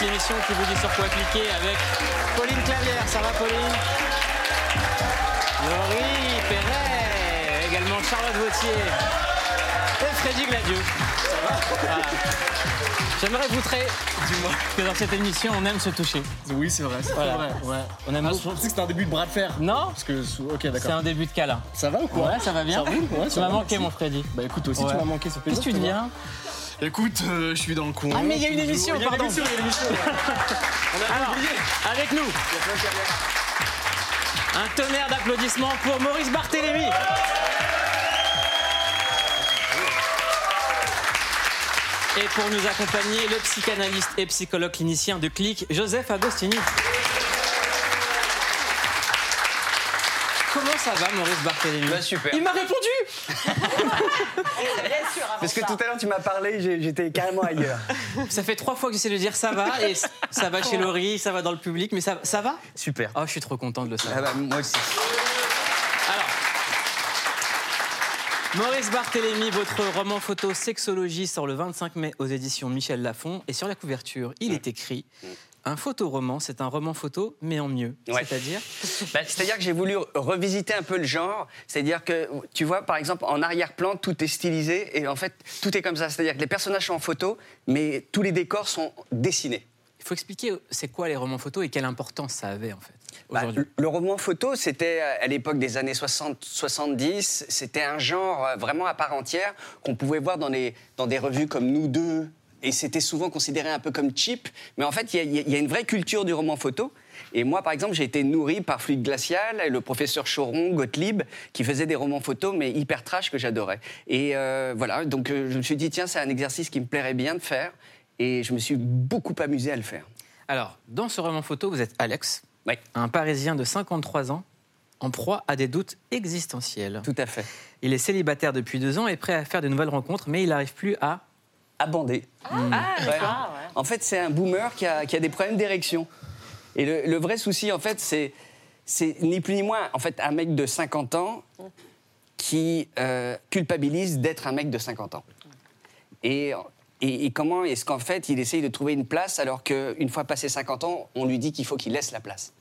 l'émission qui vous dit sur quoi cliquer avec Pauline Clavière. Ça va Pauline? Laurie Perret, également Charlotte Vautier et Freddy Gladieux. Ça va? Voilà. J'aimerais vous très que dans cette émission on aime se toucher. Oui, c'est vrai, c'est Voilà. vrai. Ouais. On aime Ah, je beaucoup. pensais que c'était un début de bras de fer. Non Parce que, ok, C'est d'accord. un début de câlin. Ça va ou quoi? Ouais, ça va bien. Ça roule Ouais, Tu m'as manqué mon Freddy. Bah écoute, toi aussi Ouais. tu m'as manqué, ce plaisir. Qu'est-ce que tu Écoute, euh, je suis dans le coin. Ah, mais il y a une émission, Il y a une pardon. émission, il y a une émission. On a Alors, oublié. avec nous, un tonnerre d'applaudissements pour Maurice Barthélémy. Et pour nous accompagner, le psychanalyste et psychologue clinicien de Click, Joseph Agostini. Comment ça va, Maurice Barthélémy Bah, super. Il m'a répondu Parce que tout à l'heure, tu m'as parlé, j'étais carrément ailleurs. Ça fait trois fois que j'essaie de dire ça va, et ça va chez Laurie, ça va dans le public, mais ça, ça va? Super. Oh, je suis trop content de le savoir. Ah bah, moi aussi. Alors, Maurice Barthélémy, votre roman photo Sexologie sort le 25 mai aux éditions Michel Lafon. Et sur la couverture, il est écrit Un photoroman, c'est un roman photo, mais en mieux. Ouais. C'est-à-dire Bah, C'est-à-dire que j'ai voulu revisiter un peu le genre. C'est-à-dire que, tu vois, par exemple, en arrière-plan, tout est stylisé et en fait, tout est comme ça. C'est-à-dire que les personnages sont en photo, mais tous les décors sont dessinés. Il faut expliquer c'est quoi les romans photos et quelle importance ça avait en fait Bah, aujourd'hui. le roman photo, c'était euh, à l'époque des années 60-70, c'était un genre euh, vraiment à part entière qu'on pouvait voir dans, les, dans des revues comme Nous deux. Et c'était souvent considéré un peu comme cheap. Mais en fait, il y a- y, une vraie culture du roman photo. Et moi, par exemple, j'ai été nourri par Fluide Glacial et le professeur Choron, Gottlieb, qui faisait des romans photos, mais hyper trash que j'adorais. Et euh, voilà, donc euh, je me suis dit, tiens, c'est un exercice qui me plairait bien de faire. Et je me suis beaucoup amusé à le faire. Alors, dans ce roman photo, vous êtes Alex, Oui, un Parisien de 53 ans, en proie à des doutes existentiels. tout à fait. Il est célibataire depuis deux ans et prêt à faire de nouvelles rencontres, mais il n'arrive plus à Abandé. Ouais. En fait, c'est un boomer qui a, qui a des problèmes d'érection. Et le, le vrai souci, en fait, c'est, c'est ni plus ni moins, en fait, un mec de 50 ans qui euh, culpabilise d'être un mec de 50 ans. Et, et, et comment est-ce qu'en fait, il essaye de trouver une place alors qu'une fois passé 50 ans, on lui dit qu'il faut qu'il laisse la place?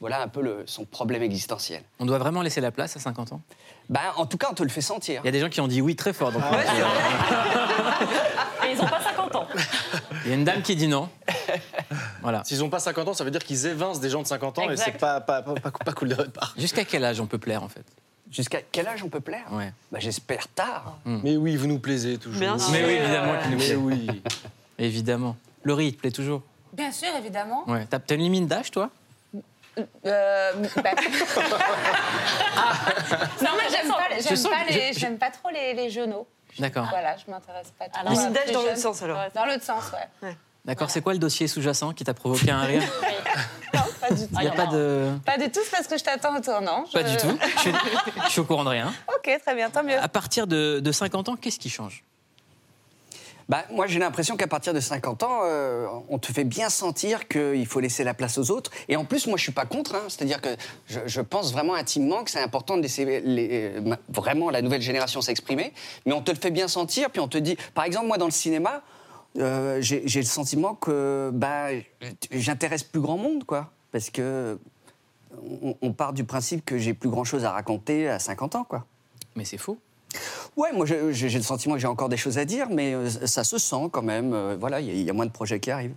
Voilà un peu le- son problème existentiel. On doit vraiment laisser la place à 50 ans? Ben, en tout cas, on te le fait sentir. Il y a des gens qui ont dit oui très fort. Donc Et ils n'ont pas 50 ans. il y a une dame qui dit non. Voilà. S'ils n'ont pas 50 ans, ça veut dire qu'ils évincent des gens de 50 ans Exact. et c'est pas, pas, pas, pas, pas cool de votre part. Jusqu'à quel âge on peut plaire en fait? Jusqu'à quel âge on peut plaire? Ouais. Ben, J'espère tard. Mais oui, vous nous plaisez toujours. Bien sûr. Mais oui, évidemment qu'il nous Mais plaît. oui. Évidemment. Laurie, il te plaît toujours? Bien sûr, évidemment. Ouais. T'as une limite d'âge, toi? Euh, bah. non, mais j'aime pas, Je j'aime sens pas, que les, je- j'aime pas trop les, les genoux. D'accord. Voilà, je m'intéresse pas. Alors, à limite les d'âge dans l'autre sens, alors. Dans l'autre sens, ouais. D'accord. C'est quoi le dossier sous-jacent qui t'a provoqué un rire Non, pas du tout. Il n'y a pas de. Pas du tout, c'est parce que je t'attends au tournant. Pas Je- du tout. Je suis, je suis au courant de rien. Ok, très bien, tant mieux. À partir de, de 50 ans, qu'est-ce qui change? Bah, moi, j'ai l'impression qu'à partir de 50 ans, euh, on te fait bien sentir qu'il faut laisser la place aux autres. Et en plus, moi, je suis pas contre. hein. C'est-à-dire que je, pense vraiment intimement que c'est important de laisser euh, vraiment la nouvelle génération s'exprimer. Mais on te le fait bien sentir. Puis on te dit, par exemple, moi, dans le cinéma, euh, j'ai le sentiment que bah, j'intéresse plus grand monde, quoi. Parce que on, part du principe que j'ai plus grand chose à raconter à 50 ans, quoi. Mais c'est faux. Ouais, moi j'ai le sentiment que j'ai encore des choses à dire, mais euh, ça se sent quand même. Euh, voilà, il y, a- il y a moins de projets qui arrivent.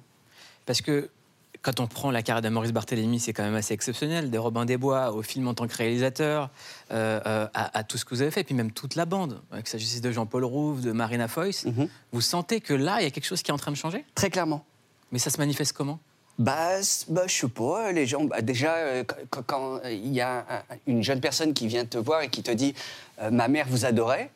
Parce que quand on prend la carrière de Maurice Barthélémy, c'est quand même assez exceptionnel. De Robin des Bois au film en tant que réalisateur, euh, euh, à, à tout ce que vous avez fait, puis même toute la bande, qu'il s'agisse de Jean-Paul Rouve, de Marina Foïs, Mhm. vous sentez que là, il y a quelque chose qui est en train de changer? Très clairement. Mais ça se manifeste comment? Bah, bah, je sais pas, les gens. bah, déjà, euh, quand- euh, il y a un- une jeune personne qui vient te voir et qui te dit euh, Ma mère vous adorait.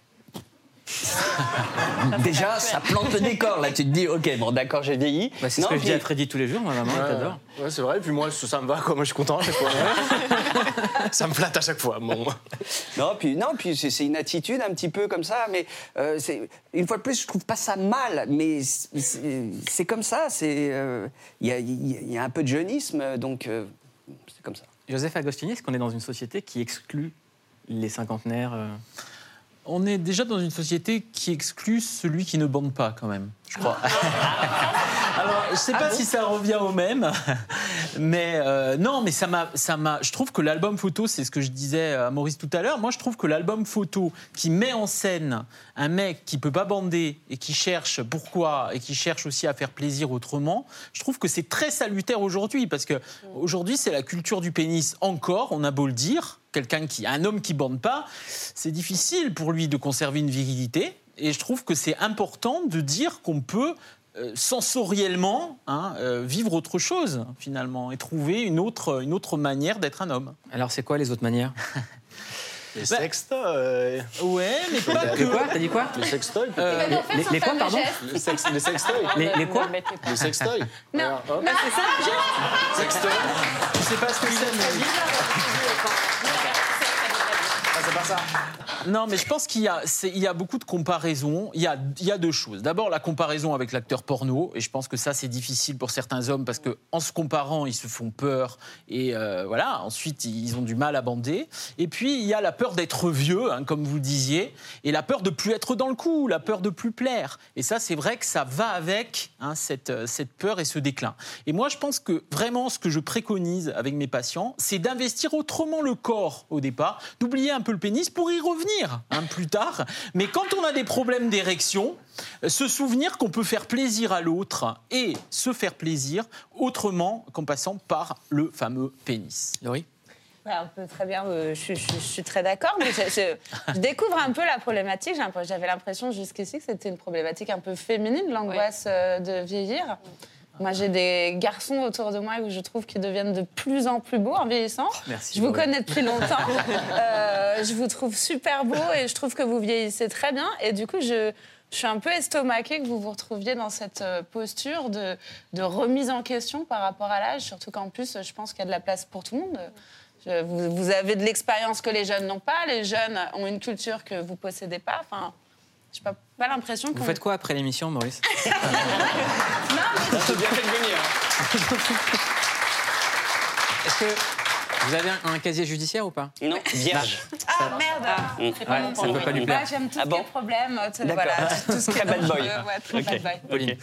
déjà, ça plante le décor. Là, tu te dis Ok, bon, d'accord, j'ai vieilli. Bah, C'est ce que je dis à Freddy tous les jours, ma maman, elle t'adore. Ouais, c'est vrai. Et puis moi, ça me va. Quoi. Moi, je suis content à chaque fois. ça me flatte à chaque fois. Bon. Non, puis, non, puis c'est une attitude un petit peu comme ça, mais euh, une fois de plus, je trouve pas ça mal, mais c'est- comme ça, c'est euh, il y, a, il y a un peu de jeunisme, donc euh, c'est comme ça. Joseph Agostini, est-ce qu'on est dans une société qui exclut les cinquantenaires euh, on est déjà dans une société qui exclut celui qui ne bande pas, quand même, je crois. Alors, je sais pas si ça revient au même, mais euh, non, mais ça m'a, ça m'a. Je trouve que l'album photo, c'est ce que je disais à Maurice tout à l'heure. Moi, je trouve que l'album photo qui met en scène un mec qui peut pas bander et qui cherche pourquoi et qui cherche aussi à faire plaisir autrement, je trouve que c'est très salutaire aujourd'hui parce que aujourd'hui, c'est la culture du pénis encore. On a beau le dire, quelqu'un qui, un homme qui bande pas, c'est difficile pour lui de conserver une virilité. Et je trouve que c'est important de dire qu'on peut euh, sensoriellement hein, euh, vivre autre chose finalement et trouver une autre, une autre manière d'être un homme. Alors, c'est quoi les autres manières? Les Bah- sextoys. Ouais, mais pas que. Quoi? T'as dit quoi? Les sextoys. Euh, les- son les quoi, pardon? Les, sex, les sextoys. les, les quoi? Les sextoys. Non, Alors, hop. non, c'est ça. Sextoy. Je sais pas ce que c'est, mais. Ah, c'est pas ça. Non, mais je pense qu'il y, a- y a beaucoup de comparaisons. Il y a, il y a deux choses. D'abord, la comparaison avec l'acteur porno. Et je pense que ça, c'est difficile pour certains hommes parce qu'en se comparant, ils se font peur. Et euh, voilà, ensuite, ils ont du mal à bander. Et puis, il y a la peur d'être vieux, hein, comme vous disiez. Et la peur de plus être dans le coup, la peur de plus plaire. Et ça, c'est vrai que ça va avec hein, cette, cette peur et ce déclin. Et moi, je pense que vraiment, ce que je préconise avec mes patients, c'est d'investir autrement le corps au départ, d'oublier un peu le pénis pour y revenir hein, plus tard. Mais quand on a des problèmes d'érection, se souvenir qu'on peut faire plaisir à l'autre et se faire plaisir autrement qu'en passant par le fameux pénis. On peut très bien, euh, je, suis- je suis- je suis très d'accord, mais je, je- je découvre un peu la problématique. J'avais l'impression jusqu'ici que c'était une problématique un peu féminine, l'angoisse euh, de vieillir. Moi, j'ai des garçons autour de moi où je trouve qu'ils deviennent de plus en plus beaux en vieillissant. Merci, Je vous connais depuis longtemps. Euh, je vous trouve super beau et je trouve que vous vieillissez très bien. Et du coup, je, je suis un peu estomaquée que vous vous retrouviez dans cette euh, posture de, de remise en question par rapport à l'âge, surtout qu'en plus, je pense qu'il y a de la place pour tout le monde. Je- vous, vous avez de l'expérience que les jeunes n'ont pas. Les jeunes ont une culture que vous possédez pas. Enfin, je n'ai pas, pas l'impression Vous qu'on... faites quoi après l'émission, Maurice Là, c'est bien fait de venir. Est-ce que vous avez un, un casier judiciaire ou pas Non, vierge. Ah merde Ouais, ça ne peut pas lui plaire. Ouais, J'aime tout Ah ce bon qui est problème. euh, D'accord. Voilà, tout ce qui est bad boy. dangereux, Ouais, très bad boy. Pauline.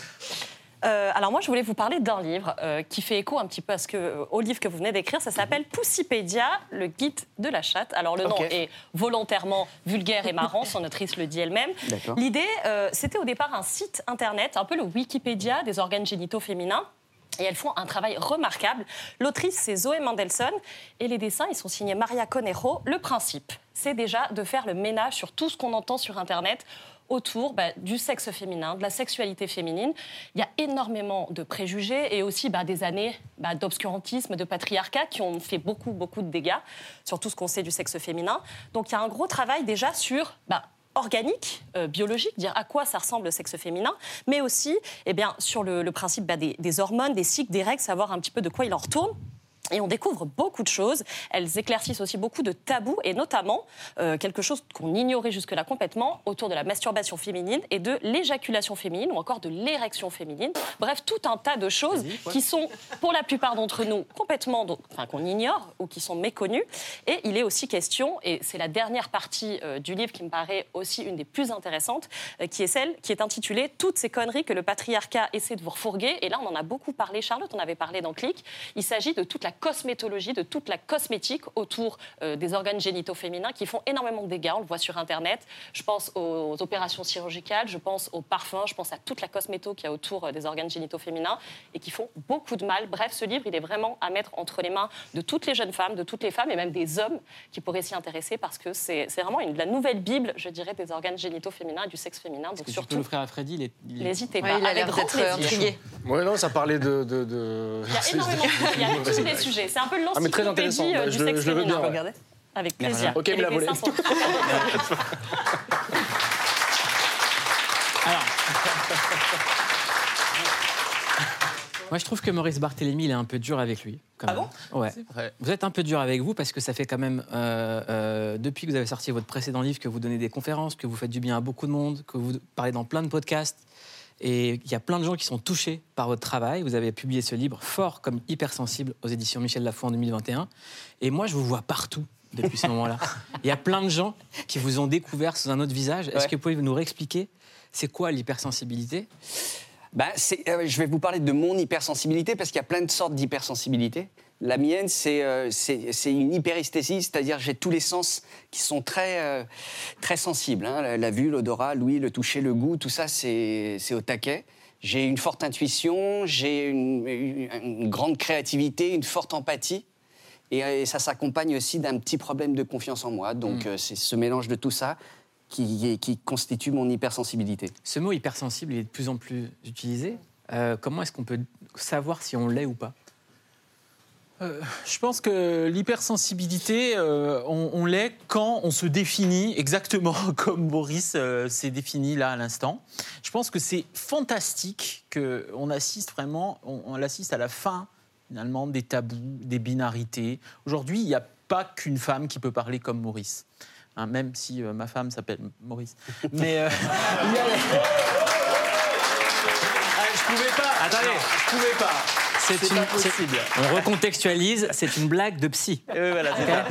Euh, alors moi, je voulais vous parler d'un livre euh, qui fait écho un petit peu à ce que, euh, au livre que vous venez d'écrire. Ça s'appelle Poussipédia, le guide de la chatte. Alors le nom est volontairement vulgaire et marrant, son autrice le dit elle-même. L'idée, c'était au départ un site internet, un peu le Wikipédia des organes génitaux féminins. Et elles font un travail remarquable. L'autrice, c'est Zoé Mendelssohn. Et les dessins, ils sont signés Maria Conejo. Le principe, c'est déjà de faire le ménage sur tout ce qu'on entend sur Internet autour bah, du sexe féminin, de la sexualité féminine. Il y a énormément de préjugés et aussi bah, des années bah, d'obscurantisme, de patriarcat qui ont fait beaucoup, beaucoup de dégâts sur tout ce qu'on sait du sexe féminin. Donc il y a un gros travail déjà sur organique, euh, biologique, dire à quoi ça ressemble le sexe féminin, mais aussi eh bien, sur le, principe des, des hormones, des cycles, des règles, savoir un petit peu de quoi il en retourne. Et on découvre beaucoup de choses. Elles éclaircissent aussi beaucoup de tabous, et notamment euh, quelque chose qu'on ignorait jusque-là complètement autour de la masturbation féminine et de l'éjaculation féminine ou encore de l'érection féminine. Bref, tout un tas de choses qui sont, pour la plupart d'entre nous, complètement, enfin, qu'on ignore ou qui sont méconnues. Et il est aussi question, et c'est la dernière partie euh, du livre qui me paraît aussi une des plus intéressantes, euh, qui est celle qui est intitulée Toutes ces conneries que le patriarcat essaie de vous refourguer. Et là, on en a beaucoup parlé, Charlotte, on avait parlé dans Click. Il s'agit de toute la cosmétologie, de toute la cosmétique autour euh, des organes génitaux féminins qui font énormément de dégâts. On le voit sur Internet. Je pense aux opérations chirurgicales, je pense aux parfums, je pense à toute la cosméto qu'il y a autour euh, des organes génitaux féminins et qui font beaucoup de mal. Bref, ce livre, il est vraiment à mettre entre les mains de toutes les jeunes femmes, de toutes les femmes et même des hommes qui pourraient s'y intéresser parce que c'est c'est vraiment une, la nouvelle Bible, je dirais, des organes génitaux féminins et du sexe féminin. Donc Tu peux surtout, l'offrir à Freddy il est- il est- n'hésitez Ouais, pas. il a l'air d'être plaisir. intrigué. Ouais, non, ça parlait de. de, de- Il y a énormément il y a tous les C'est un peu Ah, mais très intéressant. l'encyclopédie euh, Bah, du je le- sexe je le veux féminin. bien, ouais. Regardez. Avec Merci. plaisir. Ok, me la très Alors. Moi, je trouve que Maurice Barthélémy, il est un peu dur avec lui. quand Ah même. Ouais. Vrai. Vous êtes un peu dur avec vous parce que ça fait quand même, euh, euh, depuis que vous avez sorti votre précédent livre, que vous donnez des conférences, que vous faites du bien à beaucoup de monde, que vous parlez dans plein de podcasts. Et il y a plein de gens qui sont touchés par votre travail. Vous avez publié ce livre fort comme hypersensible aux éditions Michel Lafon en 2021. Et moi, je vous vois partout. depuis ce moment-là. Il y a plein de gens qui vous ont découvert sous un autre visage. Est-ce Ouais. que vous pouvez nous réexpliquer c'est quoi l'hypersensibilité? Bah, euh, je vais vous parler de mon hypersensibilité parce qu'il y a plein de sortes d'hypersensibilité. La mienne, c'est euh, une hyperesthésie, c'est-à-dire j'ai tous les sens qui sont très, euh, très sensibles. hein. La, la vue, l'odorat, l'ouïe, le toucher, le goût, tout ça, c'est au taquet. J'ai une forte intuition, j'ai une, une- une grande créativité, une forte empathie. Et, euh, et ça s'accompagne aussi d'un petit problème de confiance en moi. Donc euh, c'est ce mélange de tout ça qui, qui constitue mon hypersensibilité. Ce mot hypersensible il est de plus en plus utilisé. Comment est-ce qu'on peut savoir si on l'est ou pas? Je pense que l'hypersensibilité, euh, on, on l'est quand on se définit exactement comme Boris euh, s'est défini là à l'instant. Je pense que c'est fantastique qu'on assiste vraiment, on, on assiste à la fin finalement des tabous, des binarités. Aujourd'hui, il n'y a pas qu'une femme qui peut parler comme Maurice. Hein, même si euh, ma femme s'appelle Maurice. Mais euh, a- Ah, je pouvais pas. Attendez. Je pouvais pas. C'est une-. On recontextualise, c'est une blague de psy. Euh, voilà.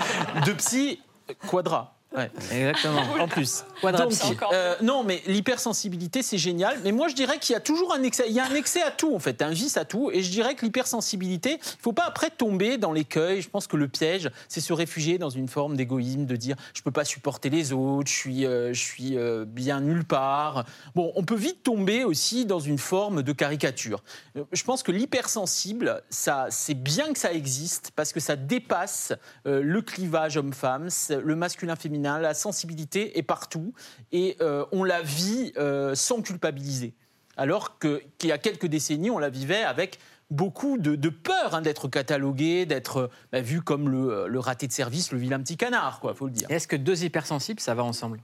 De psy, quadra. Ouais. Exactement. En plus. Donc, euh, non, mais l'hypersensibilité, c'est génial. Mais moi, je dirais qu'il y a toujours un excès. Il y a un excès à tout, en fait, un vice à tout. Et je dirais que l'hypersensibilité, il ne faut pas après tomber dans l'écueil. Je pense que le piège, c'est se réfugier dans une forme d'égoïsme, de dire je ne peux pas supporter les autres, je suis, euh, je suis euh, bien nulle part. Bon, on peut vite tomber aussi dans une forme de caricature. Je pense que l'hypersensible, ça, c'est bien que ça existe parce que ça dépasse euh, le clivage homme-femme, le masculin-féminin, la sensibilité est partout et euh, on la vit euh, sans culpabiliser. Alors qu'il y a quelques décennies, on la vivait avec beaucoup de, de peur hein, d'être catalogué, d'être euh, bah, vu comme le, le raté de service, le vilain petit canard, quoi, faut le dire. Est-ce que deux hypersensibles, ça va ensemble?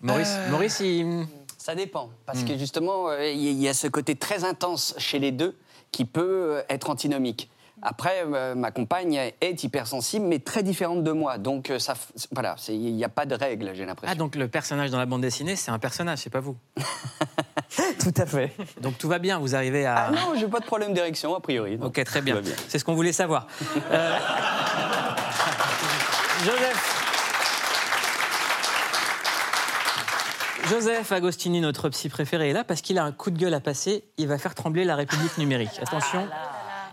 Maurice, Maurice il... Ça dépend, parce que justement, il y, a ce côté très intense chez les deux qui peut être antinomique. Après, euh, ma compagne est hypersensible, mais très différente de moi. Donc, euh, ça, voilà, il n'y a pas de règle, j'ai l'impression. Ah, donc le personnage dans la bande dessinée, c'est un personnage, c'est pas vous. tout à fait. Donc tout va bien, vous arrivez à... Ah non, j'ai pas de problème d'érection, a priori. Ok, très bien. C'est ce qu'on voulait savoir. Euh, Joseph. Joseph Agostini, notre psy préféré, est là parce qu'il a un coup de gueule à passer. Il va faire trembler la République numérique. Attention,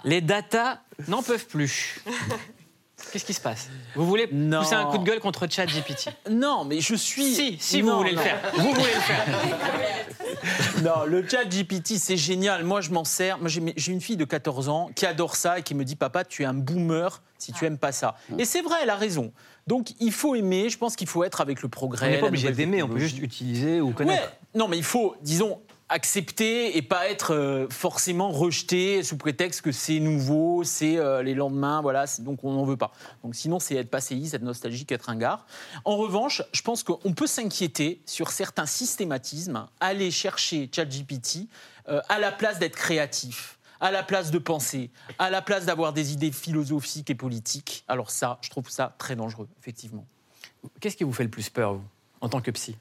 les datas n'en peuvent plus. Qu'est-ce qui se passe? Vous voulez Non. pousser un coup de gueule contre ChatGPT? Non, mais je suis. Si, si vous Non, voulez le faire. Vous voulez le faire. Non, le chat GPT, c'est génial. Moi, je m'en sers. Moi, j'ai une fille de 14 ans qui adore ça et qui me dit Papa, tu es un boomer si tu aimes pas ça. Et c'est vrai, elle a raison. Donc, il faut aimer. Je pense qu'il faut être avec le progrès. On n'est pas obligé d'aimer, on peut juste utiliser ou connaître. Ouais. Non, mais il faut, disons, accepter et pas être euh, forcément rejeté sous prétexte que c'est nouveau, c'est euh, les lendemains, voilà, donc on n'en veut pas. Donc sinon, c'est être passéiste, être nostalgique, être ringard. En revanche, je pense qu'on peut s'inquiéter sur certains systématismes, aller chercher ChatGPT euh, à la place d'être créatif à la place de penser, à la place d'avoir des idées philosophiques et politiques. Alors ça, je trouve ça très dangereux, effectivement. Qu'est-ce qui vous fait le plus peur, vous, en tant que psy?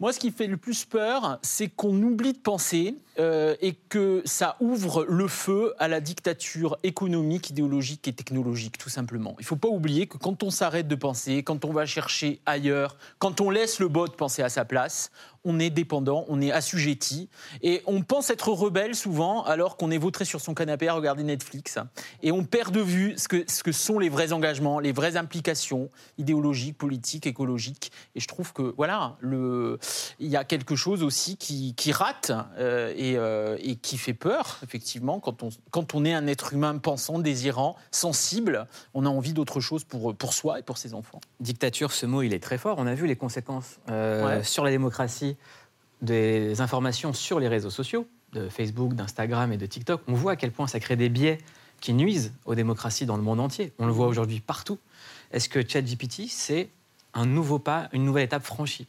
Moi, ce qui fait le plus peur, c'est qu'on oublie de penser euh, et que ça ouvre le feu à la dictature économique, idéologique et technologique, tout simplement. Il ne faut pas oublier que quand on s'arrête de penser, quand on va chercher ailleurs, quand on laisse le bot penser à sa place, on est dépendant, on est assujetti et on pense être rebelle souvent alors qu'on est vautré sur son canapé à regarder Netflix et on perd de vue ce que, ce que sont les vrais engagements, les vraies implications idéologiques, politiques, écologiques. Et je trouve que voilà, le, il y a quelque chose aussi qui, qui rate euh, et, euh, et qui fait peur, effectivement, quand on, quand on est un être humain pensant, désirant, sensible, on a envie d'autre chose pour, pour soi et pour ses enfants. Dictature, ce mot, il est très fort. On a vu les conséquences euh, Ouais. sur la démocratie des informations sur les réseaux sociaux, de Facebook, d'Instagram et de TikTok. On voit à quel point ça crée des biais qui nuisent aux démocraties dans le monde entier. On le voit aujourd'hui partout. Est-ce que ChatGPT, c'est un nouveau pas, une nouvelle étape franchie?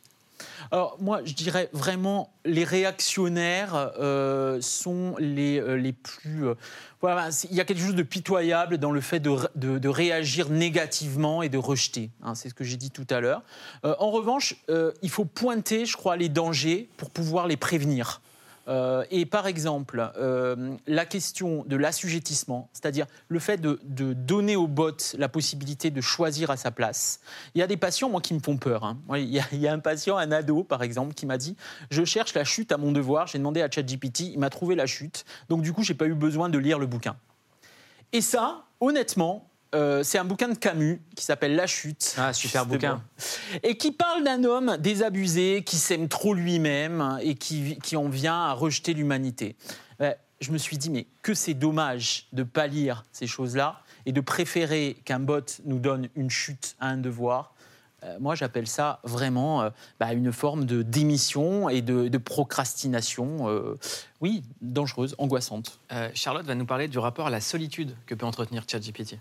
Alors moi, je dirais vraiment les réactionnaires euh, sont les, euh, les plus... euh, voilà, il y a quelque chose de pitoyable dans le fait de, de- réagir négativement et de rejeter. hein, c'est ce que j'ai dit tout à l'heure. En revanche, il faut pointer, je crois, les dangers pour pouvoir les prévenir. Euh, et par exemple, euh, la question de l'assujettissement, c'est-à-dire le fait de, donner au bot la possibilité de choisir à sa place. Il y a des patients, moi, qui me font peur. hein. Il y, a- il y a un patient, un ado, par exemple, qui m'a dit Je cherche la chute à mon devoir. J'ai demandé à ChatGPT, il m'a trouvé la chute. Donc, du coup, j'ai pas eu besoin de lire le bouquin. Et ça, honnêtement, euh, c'est un bouquin de Camus qui s'appelle La Chute. Ah, super bouquin. Et qui parle d'un homme désabusé, qui s'aime trop lui-même et qui, qui en vient à rejeter l'humanité. Je me suis dit, mais que c'est dommage de pas lire ces choses-là et de préférer qu'un bot nous donne une chute à un devoir. Euh, moi, j'appelle ça vraiment euh, bah, une forme de démission et de, de procrastination, euh, oui, dangereuse, angoissante. Euh, Charlotte va nous parler du rapport à la solitude que peut entretenir ChatGPT.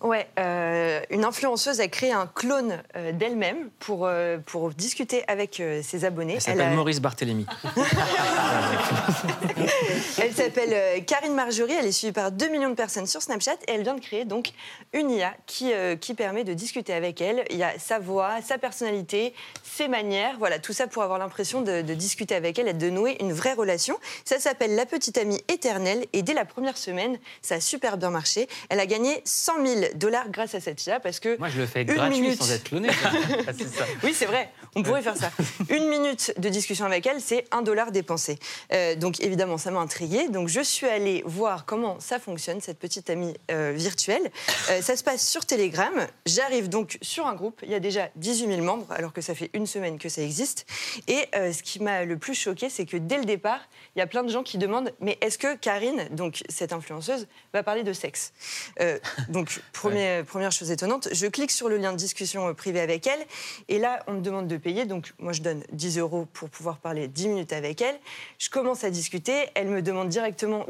Ouais, euh, une influenceuse a créé un clone euh, d'elle-même pour, euh, pour discuter avec euh, ses abonnés. Elle s'appelle a- Maurice Barthélémy. Elle s'appelle euh, Karine Marjorie, elle est suivie par 2 millions de personnes sur Snapchat et elle vient de créer donc une IA qui, euh, qui permet de discuter avec elle. Il y a sa voix, sa personnalité, ses manières, voilà, tout ça pour avoir l'impression de, de discuter avec elle et de nouer une vraie relation. Ça s'appelle La Petite Amie Éternelle et dès la première semaine, ça a super bien marché. Elle a gagné 100 000 dollars grâce à cette IA parce que Moi, je le fais Une gratuit minute. sans être cloné. ça. oui, c'est vrai. On pourrait faire ça. Une minute de discussion avec elle, c'est un dollar dépensé. Euh, donc évidemment, ça m'a intriguée. Donc je suis allée voir comment ça fonctionne, cette petite amie euh, virtuelle. Euh, ça se passe sur Telegram. J'arrive donc sur un groupe. Il y a déjà 18 000 membres, alors que ça fait une semaine que ça existe. Et ce qui m'a le plus choqué, c'est que dès le départ, il y a plein de gens qui demandent mais est-ce que Karine, donc cette influenceuse, va parler de sexe Euh, Donc premier- première chose étonnante, je clique sur le lien de discussion euh, privée avec elle. Et là, on me demande de payer. Donc, moi, je donne 10 euros pour pouvoir parler 10 minutes avec elle. Je commence à discuter. Elle me demande directement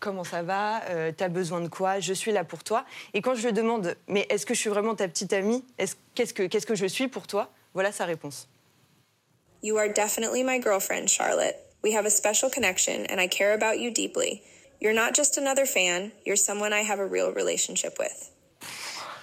comment ça va, euh, t'as besoin de quoi, je suis là pour toi. Et quand je lui demande, mais est-ce que je suis vraiment ta petite amie Est-ce- Qu'est-ce que, qu'est-ce que je suis pour toi? Voilà sa réponse. You are definitely my girlfriend, Charlotte. We have a special connection, and I care about you deeply. You're not just another fan, you're someone I have a real relationship with.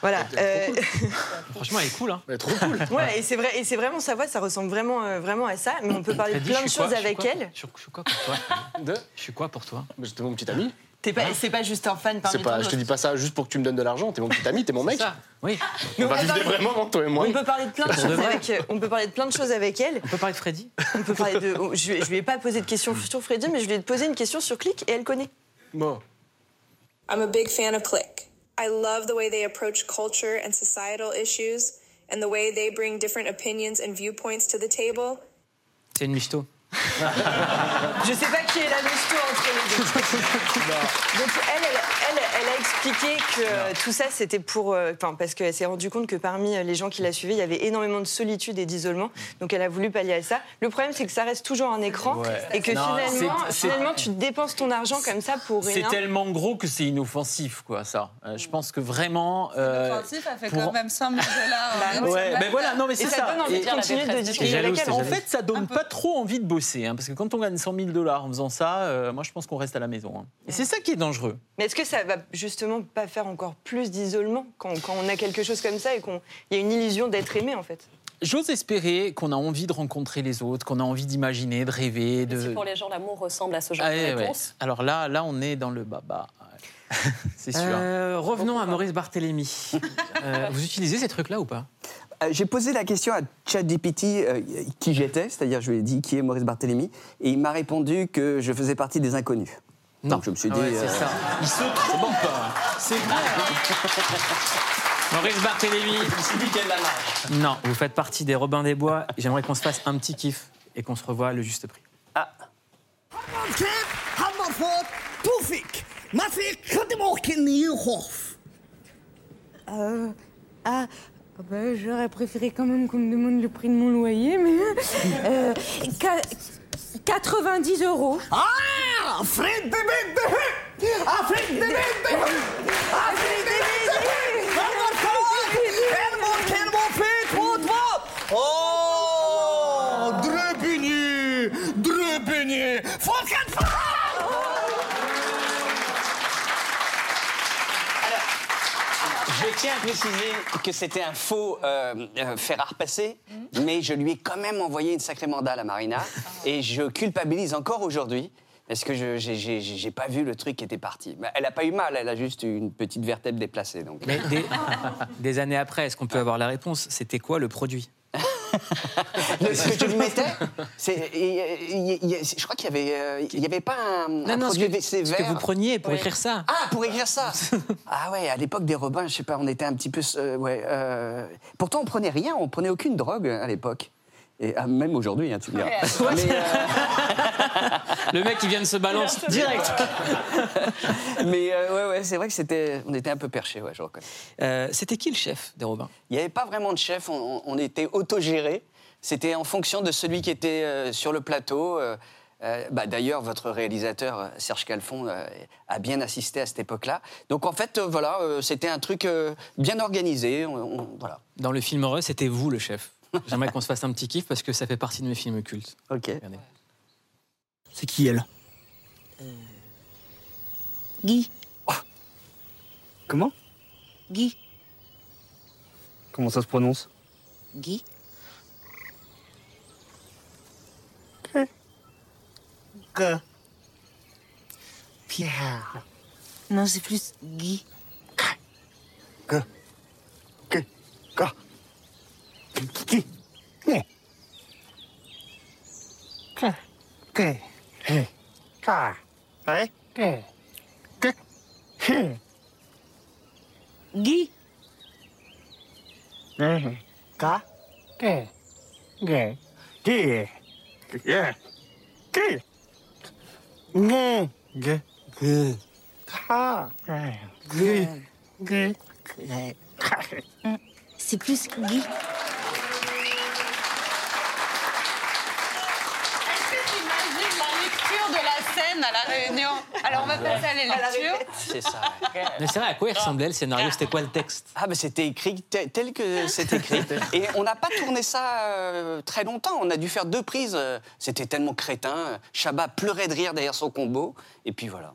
Voilà. euh, Franchement, elle est cool. Hein. Ouais, trop cool. ouais, et c'est vrai, et c'est vraiment sa voix, ça ressemble vraiment, euh, vraiment à ça. Mais on peut parler de plein de suis quoi choses Je suis avec quoi elle. Je suis je suis quoi pour toi De Je suis quoi pour toi J'étais mon petit ami. T'es pas, c'est pas juste un fan parmi pas, je te dis pas ça juste pour que tu me donnes de l'argent. T'es mon petit ami, t'es mon mec. Ça Oui. On va vivre moments, toi et moi. On peut parler de plein de choses avec. On peut parler de plein de choses avec elle. On peut parler de Freddy On peut parler de. oh, Je, lui- je lui ai pas posé de questions sur Freddy, mais je lui ai posé une question sur Click et elle connaît. Bon. I'm a big fan of Click. I love the way they approach culture and societal issues, and the way they bring different opinions and viewpoints to the table. C'est une michto. Je sais pas qui est la misto entre les deux. Donc elle, elle, elle, elle a expliqué que euh, tout ça c'était pour, euh, enfin parce qu'elle s'est rendue compte que parmi euh, les gens qui la suivaient, il y avait énormément de solitude et d'isolement. Donc elle a voulu pallier à ça. Le problème c'est que ça reste toujours un écran et que Non, finalement, c'est- c'est- finalement tu dépenses ton argent comme ça pour C'est rien. tellement gros que c'est inoffensif, quoi, ça. Euh, je pense que vraiment. euh, Offensif, elle fait pour- quand même 100 000 dollars. Bah, ouais. Ouais, mais voilà, non, mais Et c'est ça, ça. donne envie Et- de continuer de discuter C'est avec jaloux, elle. c'est En fait, ça donne pas trop envie de bosser, hein, parce que quand on gagne 100 000 dollars en faisant ça, euh, moi je pense qu'on reste à la maison. hein. Et c'est ça qui est dangereux. Mais est-ce que ça va justement pas faire encore plus d'isolement quand, quand on a quelque chose comme ça et qu'il y a une illusion d'être aimé en fait? J'ose espérer qu'on a envie de rencontrer les autres, qu'on a envie d'imaginer, de rêver, de. Si pour les gens, l'amour ressemble à ce genre Ah, de ouais, ouais. réponse? Alors là, là, on est dans le baba. C'est sûr. Euh, revenons à Maurice Barthélémy. Euh, vous utilisez ces trucs-là ou pas? Euh, J'ai posé la question à ChatGPT euh, qui j'étais, c'est-à-dire je lui ai dit qui est Maurice Barthélémy, et il m'a répondu que je faisais partie des inconnus. Donc je me suis Ah dit. ouais, c'est euh, ça. Il se trompe. C'est vrai. Maurice Barthélémy. Non, vous faites partie des Robins des Bois. J'aimerais qu'on se fasse un petit kiff et qu'on se revoie à le juste prix. Hof. Euh, ah, bah, j'aurais préféré quand même qu'on me demande le prix de mon loyer, mais. Euh, qua- 90 euros. Ah! Fred de Bende! Ah, Fred de Fred de tiens à préciser que c'était un faux euh, euh, fer à repasser, mais je lui ai quand même envoyé une sacrée mandale à Marina, et je culpabilise encore aujourd'hui Est-ce que je j'ai- pas vu le truc qui était parti. Bah, Elle a pas eu mal, elle a juste eu une petite vertèbre déplacée. Donc. Mais des, des années après, est-ce qu'on peut avoir la réponse? C'était quoi le produit? Ce que je lui mettais, je crois qu'il y avait, euh, il y avait pas un, un Non, non, ce produit que, ce que vous preniez pour Oui. écrire ça. Ah, pour écrire ça Ah ouais, à l'époque des Robins, je sais pas, on était un petit peu... euh, ouais, euh, Pourtant, on prenait rien, on prenait aucune drogue à l'époque. Et ah, même aujourd'hui, hein, tu me diras. Mais, euh, Le mec qui vient de se balance direct. mais, euh, ouais, ouais, c'est vrai que c'était, on était un peu perchés, ouais, je reconnais. Euh, C'était qui le chef des Robins? Il n'y avait pas vraiment de chef, on, on était autogéré. C'était en fonction de celui qui était euh, sur le plateau. bah, D'ailleurs, votre réalisateur, Serge Calfon, euh, a bien assisté à cette époque-là. Donc en fait, euh, voilà, euh, c'était un truc euh, bien organisé. on- on- voilà. Dans le film heureux, c'était vous le chef? J'aimerais qu'on se fasse un petit kiff parce que ça fait partie de mes films cultes. Ok. Regardez. C'est qui elle Guy, Comment Guy, Comment ça se prononce Guy. Que. Pierre. Non, c'est plus Guy. Que. Que. Que. Que. Ka. Ouais. Que. Que. Que. Guy. Ka. Gue. c'est plus. Est-ce que tu imagines la lecture de à la réunion Alors on va passer à la lecture. C'est ça. Mais c'est vrai, à quoi il ressemblait le scénario? C'était quoi le texte? Ah, mais c'était écrit tel, que c'est écrit. Et on n'a pas tourné ça euh, très longtemps. On a dû faire deux prises. euh, C'était tellement crétin. Chabat pleurait de rire derrière son combo. Et puis voilà.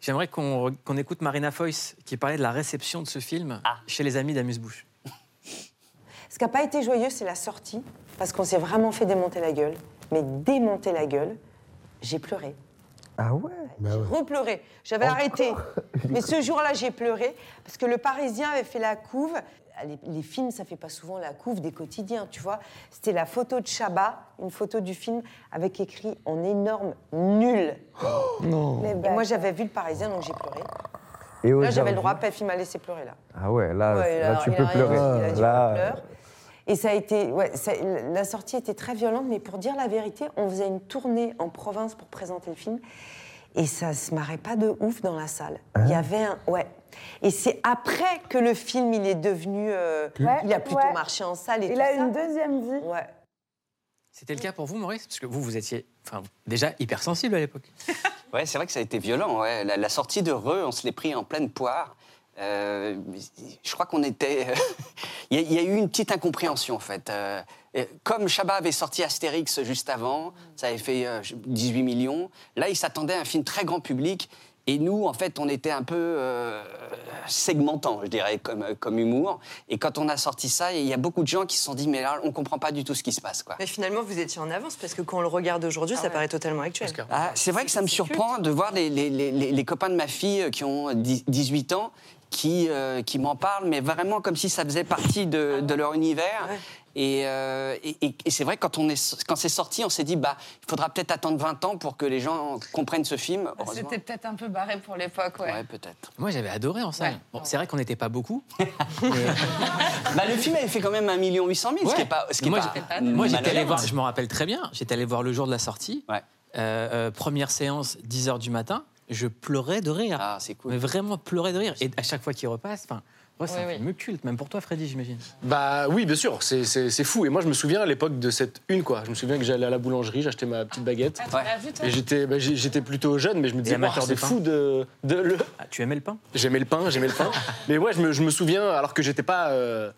J'aimerais qu'on qu'on écoute Marina Foïs qui parlait de la réception de ce film chez les amis d'Amuse-Bouche. Ce qui n'a pas été joyeux, c'est la sortie, parce qu'on s'est vraiment fait démonter la gueule. Mais démonter la gueule, j'ai pleuré. Ah ouais J'ai repleuré. J'avais arrêté. Mais ce jour-là, j'ai pleuré, parce que le Parisien avait fait la couve. Les, les films, ça fait pas souvent la couve des quotidiens, tu vois. C'était la photo de Chabat, une photo du film avec écrit en énorme nul. Non. Et moi, j'avais vu le Parisien, donc j'ai pleuré. Et Là, j'avais le droit, Pef, il m'a laissé pleurer, là. Ah ouais, là, Ouais, tu peux pleurer. il a dit, là, pleure. Et ça a été, ouais, ça- la sortie était très violente, mais pour dire la vérité, on faisait une tournée en province pour présenter le film, et ça se marrait pas de ouf dans la salle. Hein Il y avait un, ouais. Et c'est après que le film, il est devenu, euh, Ouais, il a plutôt ouais. marché en salle et Il tout a ça. une deuxième vie. Ouais. C'était le cas pour vous, Maurice? Parce que vous, vous étiez enfin, déjà hypersensible à l'époque. Ouais, c'est vrai que ça a été violent. ouais. La, la sortie de Re, on se l'est pris en pleine poire. Euh, je crois qu'on était. il, y a, il y a eu une petite incompréhension, en fait. Euh, comme Chabat avait sorti Astérix juste avant, ça avait fait euh, 18 millions. Là, il s'attendait à un film très grand public. Et nous, en fait, on était un peu euh, segmentant, je dirais, comme, comme humour. Et quand on a sorti ça, il y a beaucoup de gens qui se sont dit, mais là, on comprend pas du tout ce qui se passe, quoi. Mais finalement, vous étiez en avance, parce que quand on le regarde aujourd'hui, ça paraît totalement actuel. Ah, c'est vrai que ça me surprend de voir les, les- les- les- les copains de ma fille euh, qui ont 10 18 ans qui, euh, qui m'en parlent, mais vraiment comme si ça faisait partie de, de leur univers. Et, euh, et- c'est vrai quand, on est, quand c'est sorti, on s'est dit, bah, il faudra peut-être attendre 20 ans pour que les gens comprennent ce film. Heureusement. C'était peut-être un peu barré pour l'époque, ouais. Ouais, peut-être. Moi, j'avais adoré en salle. Bon, c'est vrai qu'on n'était pas beaucoup. Bah, le film avait fait quand même 1 800 000, ce qui est pas. Ce qui est moi, pas j'ai- moi, j'étais allé voir, je me rappelle très bien, j'étais allé voir le jour de la sortie. Ouais. Euh, euh, première séance, 10h du matin. Je pleurais de rire. Ah, c'est cool. Mais vraiment pleurais de rire. Et à chaque fois qu'il repasse, enfin, ouais, c'est Oui, un oui. film culte, même pour toi, Freddy, j'imagine. Bah oui, bien sûr, c'est- c'est c'est fou. Et moi, je me souviens à l'époque de cette une, quoi. Je me souviens que j'allais à la boulangerie, j'achetais ma petite baguette. Ah, Et j'étais bah, j'étais plutôt jeune, mais je me disais, de c'est pain. fou de, de le. Ah, tu aimais le pain? J'aimais le pain, j'aimais le pain. mais ouais, je me, je me souviens, alors que j'étais pas euh,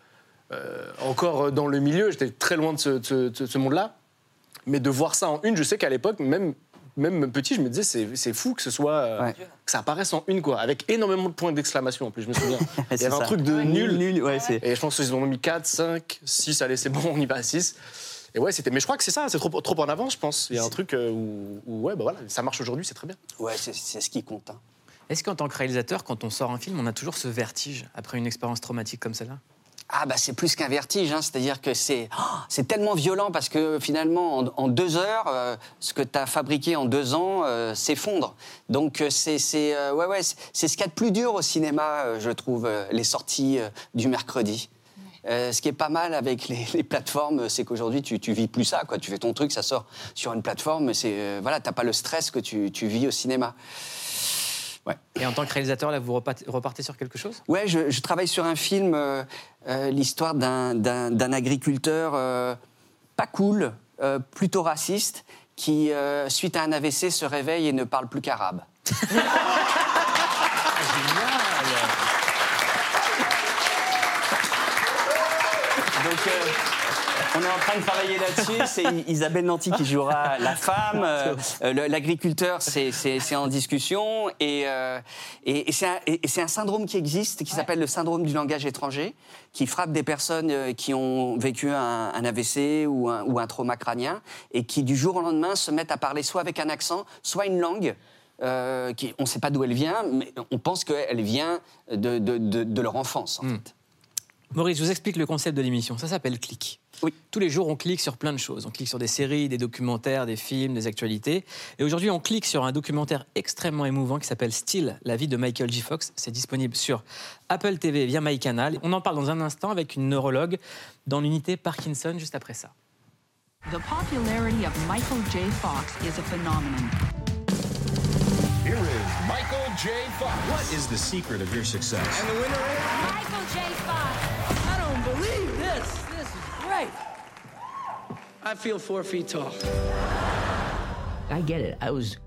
euh, encore dans le milieu, j'étais très loin de ce, de ce- de ce monde-là. Mais de voir ça en une, je sais qu'à l'époque, même, même petit, je me disais, c'est c'est fou que ce soit. euh, Ouais. que ça apparaisse en une, quoi. Avec énormément de points d'exclamation, en plus, je me souviens. Il y avait un truc de nul. Nul, ouais, c'est. Et je pense qu'ils ont mis 4, 5, 6, allez, c'est bon, on y va à 6. Et ouais, c'était. Mais je crois que c'est ça, c'est trop, trop en avance, je pense. Il y a un truc euh, où, où, ouais, bah voilà, ça marche aujourd'hui, c'est très bien. Ouais, c'est c'est ce qui compte. hein. Est-ce qu'en tant que réalisateur, quand on sort un film, on a toujours ce vertige après une expérience traumatique comme celle-là? Ah bah c'est plus qu'un vertige, hein. c'est-à-dire que c'est oh, c'est tellement violent parce que finalement en, en deux heures, euh, ce que tu as fabriqué en deux ans euh, s'effondre. Donc euh, c'est c'est euh, ouais ouais c'est- ce qu'il y a de plus dur au cinéma, je trouve, les sorties du mercredi. Euh, ce qui est pas mal avec les, les plateformes, c'est qu'aujourd'hui tu, tu vis plus ça, quoi. Tu fais ton truc, ça sort sur une plateforme, mais c'est euh, voilà, t'as pas le stress que tu, tu vis au cinéma. Ouais. Et en tant que réalisateur, là, vous repartez, sur quelque chose? Ouais, je, je travaille sur un film, euh, euh, l'histoire d'un- agriculteur euh, pas cool, plutôt raciste, qui, suite à un AVC, se réveille et ne parle plus qu'arabe. Donc, euh, on est en train de travailler là-dessus. C'est Isabelle Nanty qui jouera la femme. euh, euh, L'agriculteur, c'est- en discussion. Et, euh, et, et c'est un, un syndrome qui existe, qui s'appelle le syndrome du langage étranger, qui frappe des personnes euh, qui ont vécu un, un AVC ou un, ou un trauma crânien, et qui du jour au lendemain se mettent à parler soit avec un accent, soit une langue. euh, qui, on ne sait pas d'où elle vient, mais on pense qu'elle vient de, de- de- de leur enfance, en fait. Maurice, je vous explique le concept de l'émission. Ça s'appelle Click. Oui. Tous les jours, on clique sur plein de choses. On clique sur des séries, des documentaires, des films, des actualités. Et aujourd'hui, on clique sur un documentaire extrêmement émouvant qui s'appelle Still, la vie de Michael J. Fox. C'est disponible sur Apple TV via MyCanal. On en parle dans un instant avec une neurologue dans l'unité Parkinson juste après ça. The popularity of Michael J. Fox is a phenomenon. Here is Michael J. Fox. What is the secret of your success? And the winner is Michael J. Fox. I this. This is great. I feel four feet tall. I get it. I was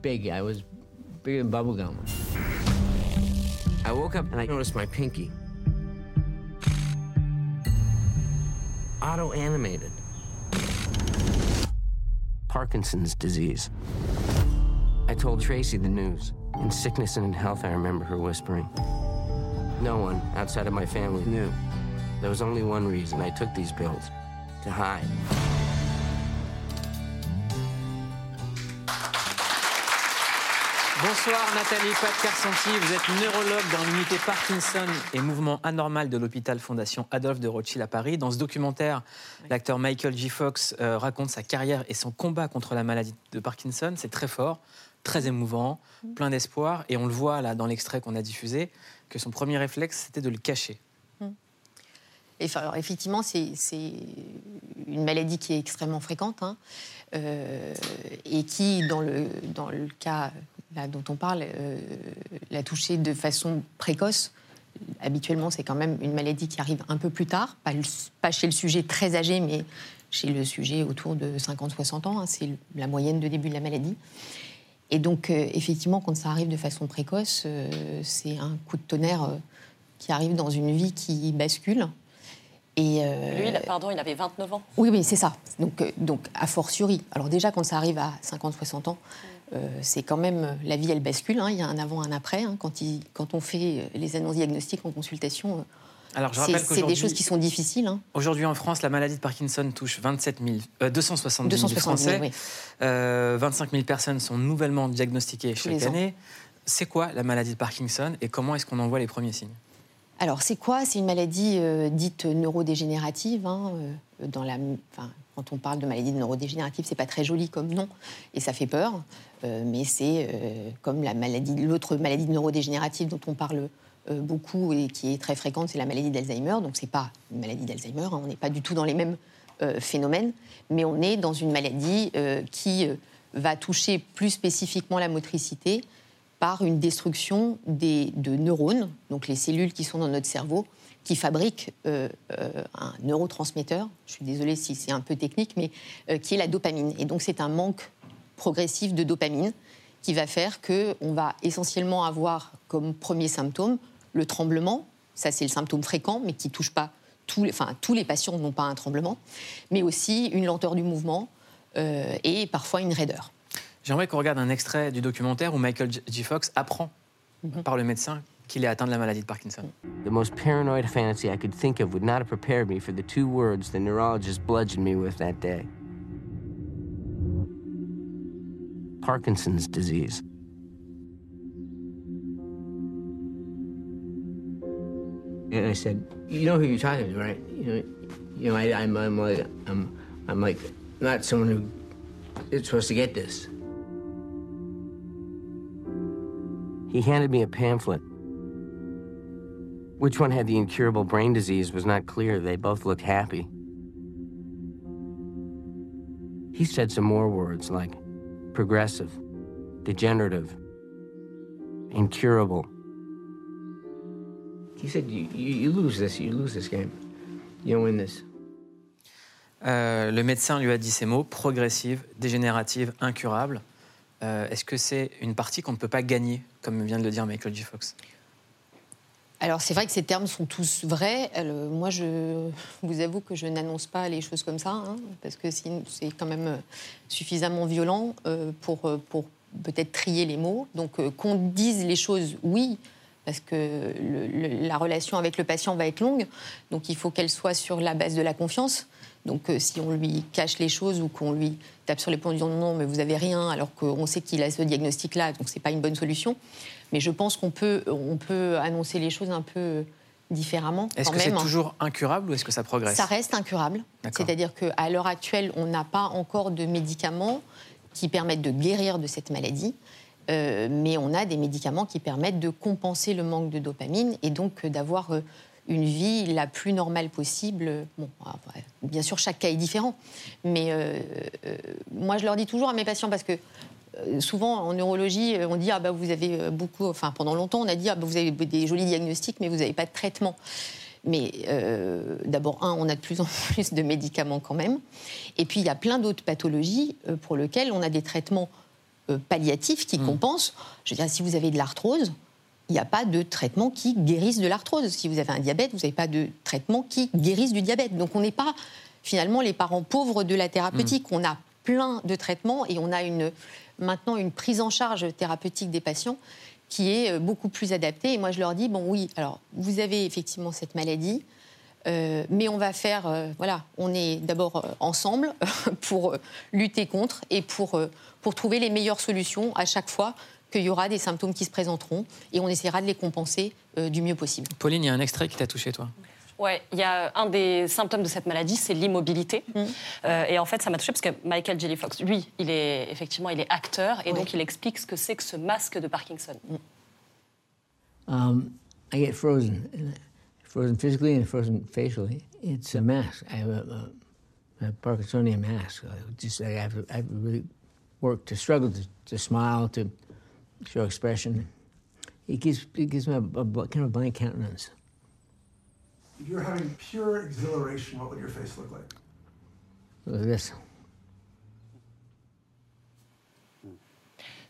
big. I was bigger than bubblegum. I woke up and I noticed my pinky. Auto animated. Parkinson's disease. I told Tracy the news. In sickness and in health, I remember her whispering. No one outside of my family knew. There was only one reason I took these pills to hide. Bonsoir Nathalie Pat-Carsanti, vous êtes neurologue dans l'unité Parkinson et mouvement anormal de l'hôpital Fondation Adolphe de Rothschild à Paris. Dans ce documentaire, l'acteur Michael J. Fox euh, raconte sa carrière et son combat contre la maladie de Parkinson. C'est très fort, très émouvant, plein d'espoir et on le voit là dans l'extrait qu'on a diffusé que son premier réflexe c'était de le cacher. Effectivement, c'est une maladie qui est extrêmement fréquente hein, euh, et qui, dans le, cas dont on parle, euh, l'a touché de façon précoce. Habituellement, c'est quand même une maladie qui arrive un peu plus tard, pas, chez le sujet très âgé, mais chez le sujet autour de 50-60 ans. hein, c'est la moyenne de début de la maladie. Et donc, euh, effectivement, quand ça arrive de façon précoce, c'est un coup de tonnerre qui arrive dans une vie qui bascule. Et, euh, Lui, il a- pardon, il avait 29 ans. oui, oui, c'est ça. Donc, euh, donc, a fortiori. Alors, déjà, quand ça arrive à 50-60 ans, euh, c'est quand même. euh, La vie, elle bascule. hein. Il y a un avant, un après. hein. Quand, il- quand on fait euh, les annonces diagnostiques en consultation, euh, Alors je c'est rappelle c'est des choses qui sont difficiles. hein. Aujourd'hui en France, la maladie de Parkinson touche 27 000, euh, 270 000 270 000, Français. oui. Euh, 25 000 personnes sont nouvellement diagnostiquées chaque année. C'est quoi la maladie de Parkinson et comment est-ce qu'on en voit les premiers signes? Alors, c'est quoi? C'est une maladie euh, dite neurodégénérative. hein, euh, quand on parle de maladie neurodégénérative, c'est pas très joli comme nom et ça fait peur. Euh, mais c'est comme l'autre maladie neurodégénérative dont on parle beaucoup et qui est très fréquente, c'est la maladie d'Alzheimer. Donc, c'est pas une maladie d'Alzheimer. hein, on n'est pas du tout dans les mêmes phénomènes, mais on est dans une maladie qui va toucher plus spécifiquement la motricité par une destruction des, de neurones, donc les cellules qui sont dans notre cerveau, qui fabriquent euh, euh, un neurotransmetteur, je suis désolée si c'est un peu technique, mais euh, qui est la dopamine. Et donc c'est un manque progressif de dopamine qui va faire qu'on va essentiellement avoir comme premier symptôme le tremblement, ça c'est le symptôme fréquent, mais qui touche pas tous les, enfin, tous les patients n'ont pas un tremblement, mais aussi une lenteur du mouvement et parfois une raideur. J'aimerais qu'on regarde un extrait du documentaire où Michael J. J. Fox apprend par le médecin qu'il est atteint de la maladie de Parkinson. The most paranoid fantasy I could think of would not have prepared me for the two words the neurologist bludgeoned me with that day Parkinson's disease. And I said, "You know who you're talking to, right? You know, you know, I, I'm, I'm like, I'm, I'm like, not someone who is supposed to get this." He handed me a pamphlet. Which one had the incurable brain disease was not clear. They both looked happy. He said some more words like progressive, degenerative, incurable. He said, you, you, you lose this, you lose this game. You don't win this. Euh, le médecin lui a dit ces mots progressive, dégénérative, incurable. Euh, Est-ce que c'est une partie qu'on ne peut pas gagner, comme vient de le dire Michael J. Fox? Alors c'est vrai que ces termes sont tous vrais. Euh, moi, je vous avoue que je n'annonce pas les choses comme ça, hein, parce que c'est quand même euh, suffisamment violent pour, pour peut-être trier les mots. Donc qu'on dise les choses, oui, parce que la relation avec le patient va être longue. Donc il faut qu'elle soit sur la base de la confiance. Donc euh, si on lui cache les choses ou qu'on lui tape sur les poings en disant non, mais vous avez rien, alors qu'on sait qu'il a ce diagnostic-là, donc c'est pas une bonne solution. Mais je pense qu'on peut, on peut annoncer les choses un peu différemment. Est-ce que c'est toujours incurable ou est-ce que ça progresse? Ça reste incurable. C'est-à-dire qu'à l'heure actuelle, on n'a pas encore de médicaments qui permettent de guérir de cette maladie. Euh, mais on a des médicaments qui permettent de compenser le manque de dopamine et donc euh, d'avoir euh, une vie la plus normale possible. Bon, après, bien sûr, chaque cas est différent. Mais euh, euh, moi, je leur dis toujours à mes patients, parce que euh, souvent en neurologie, on dit ah bah vous avez beaucoup, enfin pendant longtemps on a dit ah bah vous avez des jolis diagnostics mais vous n'avez pas de traitement. Mais euh, d'abord un, on a de plus en plus de médicaments quand même, et puis il y a plein d'autres pathologies pour lesquelles on a des traitements palliatifs qui compensent. Je veux dire si vous avez de l'arthrose. Il n'y a pas de traitement qui guérisse de l'arthrose. Si vous avez un diabète, vous n'avez pas de traitement qui guérisse du diabète. Donc on n'est pas finalement les parents pauvres de la thérapeutique. On a plein de traitements et on a une, maintenant une prise en charge thérapeutique des patients qui est euh, beaucoup plus adaptée. Et moi, je leur dis, bon oui, alors vous avez effectivement cette maladie, euh, mais on va faire, euh, voilà, on est d'abord ensemble pour lutter contre et pour, pour trouver les meilleures solutions à chaque fois qu'il y aura des symptômes qui se présenteront et on essaiera de les compenser euh, du mieux possible. Pauline, il y a un extrait qui t'a touché, toi. Ouais, il y a un des symptômes de cette maladie, c'est l'immobilité. Euh, et en fait, ça m'a touché parce que Michael J. Fox, lui, il est effectivement, il est acteur et donc il explique ce que c'est que ce masque de Parkinson. Um, I get frozen, frozen physically and frozen facially. It's a mask. I have a, a, a Parkinsonian mask. I just I have, to, I have to really work to struggle to, to smile, to show expression. It gives it gives me a, a kind of a blank countenance. If you're having pure exhilaration, what would your face look like? Like this.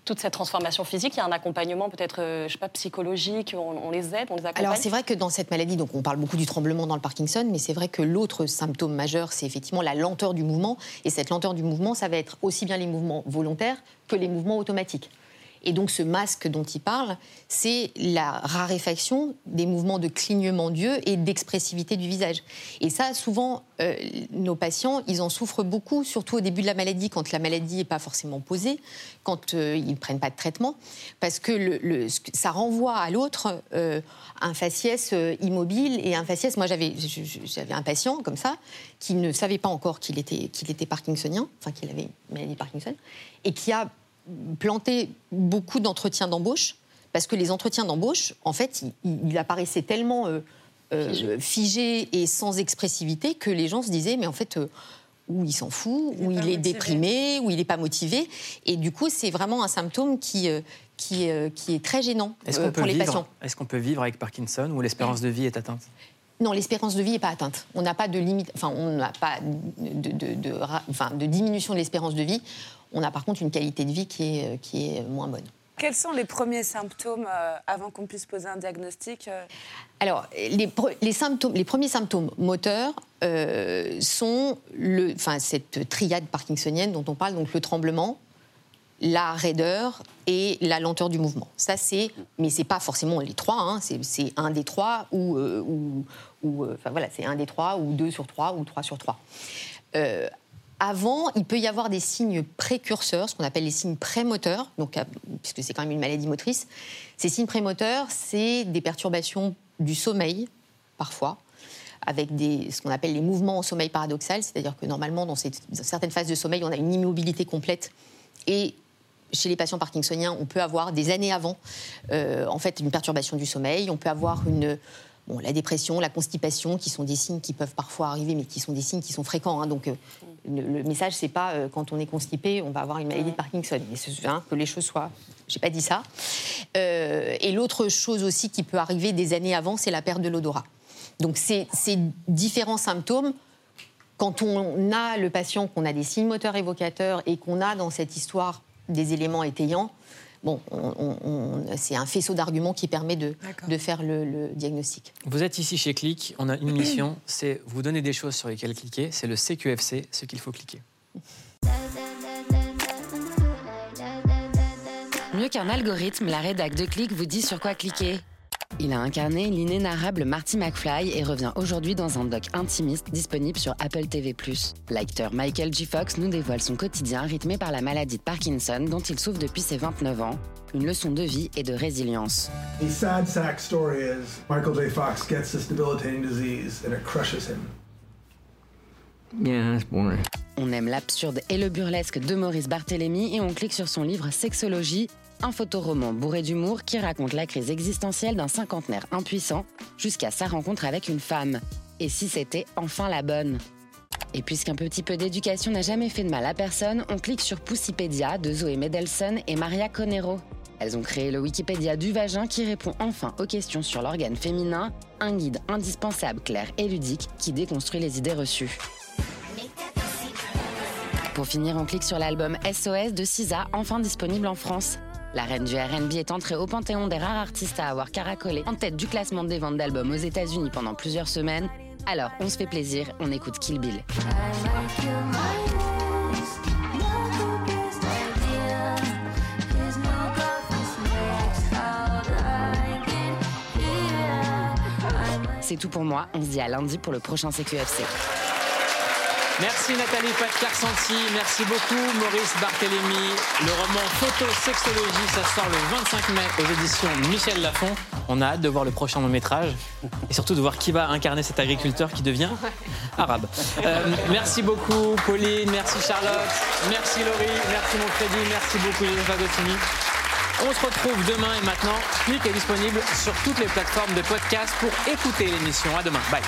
Toute cette transformation physique, il y a un accompagnement peut-être, euh, je sais pas, psychologique, on, on les aide, on les accompagne? Alors c'est vrai que dans cette maladie, donc on parle beaucoup du tremblement dans le Parkinson, mais c'est vrai que l'autre symptôme majeur, c'est effectivement la lenteur du mouvement. Et cette lenteur du mouvement, ça va être aussi bien les mouvements volontaires que les mouvements automatiques. Et donc ce masque dont il parle, c'est la raréfaction des mouvements de clignement d'yeux et d'expressivité du visage. Et ça, souvent, euh, nos patients, ils en souffrent beaucoup, surtout au début de la maladie, quand la maladie n'est pas forcément posée, quand euh, ils ne prennent pas de traitement, parce que ça renvoie à l'autre euh, un faciès immobile et un faciès. Moi, j'avais un patient comme ça qui ne savait pas encore qu'il était, qu'il était parkinsonien, enfin qu'il avait une maladie Parkinson, et qui a planté beaucoup d'entretiens d'embauche, parce que les entretiens d'embauche, en fait, il, il apparaissait tellement euh, euh, figé et sans expressivité que les gens se disaient, mais en fait, euh, ou il s'en fout, ou il est déprimé, ou il n'est pas motivé. Et du coup, c'est vraiment un symptôme qui, euh, qui, qui est très gênant peut, pour les vivre- patients. est-ce qu'on peut vivre avec Parkinson ou l'espérance de vie est atteinte? Non, l'espérance de vie n'est pas atteinte. On n'a pas de limite, enfin, on n'a pas de, de- enfin, de diminution de l'espérance de vie. On a par contre une qualité de vie qui est, qui est moins bonne. Quels sont les premiers symptômes euh, avant qu'on puisse poser un diagnostic euh Alors, les, symptômes, les premiers symptômes moteurs euh, sont le, enfin, cette triade parkinsonienne dont on parle, donc le tremblement, la raideur et la lenteur du mouvement. Ça, c'est, mais c'est pas forcément les trois. hein, c'est, un des trois ou, euh, ou, ou, euh, enfin voilà, c'est un des trois ou deux sur trois ou trois sur trois. Euh, avant, il peut y avoir des signes précurseurs, ce qu'on appelle les signes prémoteurs, euh, puisque c'est quand même une maladie motrice. Ces signes prémoteurs, c'est des perturbations du sommeil, parfois, avec des, ce qu'on appelle les mouvements en sommeil paradoxal, c'est-à-dire que normalement, dans certaines phases de sommeil, on a une immobilité complète. Et chez les patients parkinsoniens, on peut avoir des années avant, euh, en fait, une perturbation du sommeil. On peut avoir une, bon, la dépression, la constipation, qui sont des signes qui peuvent parfois arriver, mais qui sont des signes qui sont fréquents. hein. donc, euh, le, le message, c'est pas euh, quand on est constipé, on va avoir une maladie de Parkinson. Mais c'est- hein, que les choses soient. J'ai pas dit ça. Euh, et l'autre chose aussi qui peut arriver des années avant, c'est la perte de l'odorat. Donc, ces ces différents symptômes quand on a le patient, qu'on a des signes moteurs évocateurs et qu'on a dans cette histoire des éléments étayants, bon, on- on- on- c'est un faisceau d'arguments qui permet de, de faire le, le diagnostic. Vous êtes ici chez Click, on a une mission, c'est vous donner des choses sur lesquelles cliquer, c'est le CQFC, ce qu'il faut cliquer. Mieux qu'un algorithme, la rédac de Click vous dit sur quoi cliquer. Il a incarné l'inénarrable Marty McFly et revient aujourd'hui dans un doc intimiste disponible sur Apple TV+. L'acteur Michael J. Fox nous dévoile son quotidien rythmé par la maladie de Parkinson dont il souffre depuis ses 29 ans. Une leçon de vie et de résilience. The sad sack story is Michael J. Fox gets this debilitating disease and it crushes him. Yeah, that's boring. On aime l'absurde et le burlesque de Maurice Barthélémy et on clique sur son livre Sexologie, un photoroman bourré d'humour qui raconte la crise existentielle d'un cinquantenaire impuissant jusqu'à sa rencontre avec une femme. Et si c'était enfin la bonne? Et puisqu'un petit peu d'éducation n'a jamais fait de mal à personne, on clique sur Poussipédia de Zoé Medelson et Maria Conero. Elles ont créé le Wikipédia du vagin qui répond enfin aux questions sur l'organe féminin, un guide indispensable, clair et ludique qui déconstruit les idées reçues. Pour finir, on clique sur l'album SOS de SZA, enfin disponible en France. La reine du RB est entrée au panthéon des rares artistes à avoir caracolé en tête du classement des ventes d'albums aux États-Unis pendant plusieurs semaines. Alors, on se fait plaisir, on écoute Kill Bill. C'est tout pour moi, on se dit à lundi pour le prochain CQFC. Merci Nathalie Patcar-Santi, merci beaucoup Maurice Barthélémy. Le roman Photo Sexologie, ça sort le 25 mai aux éditions Michel Lafon. On a hâte de voir le prochain long métrage et surtout de voir qui va incarner cet agriculteur qui devient arabe. Euh, merci beaucoup Pauline, merci Charlotte, merci Laurie, merci mon crédit, merci beaucoup Joseph Agostini. On se retrouve demain et maintenant, Click est disponible sur toutes les plateformes de podcast pour écouter l'émission. À demain. Bye.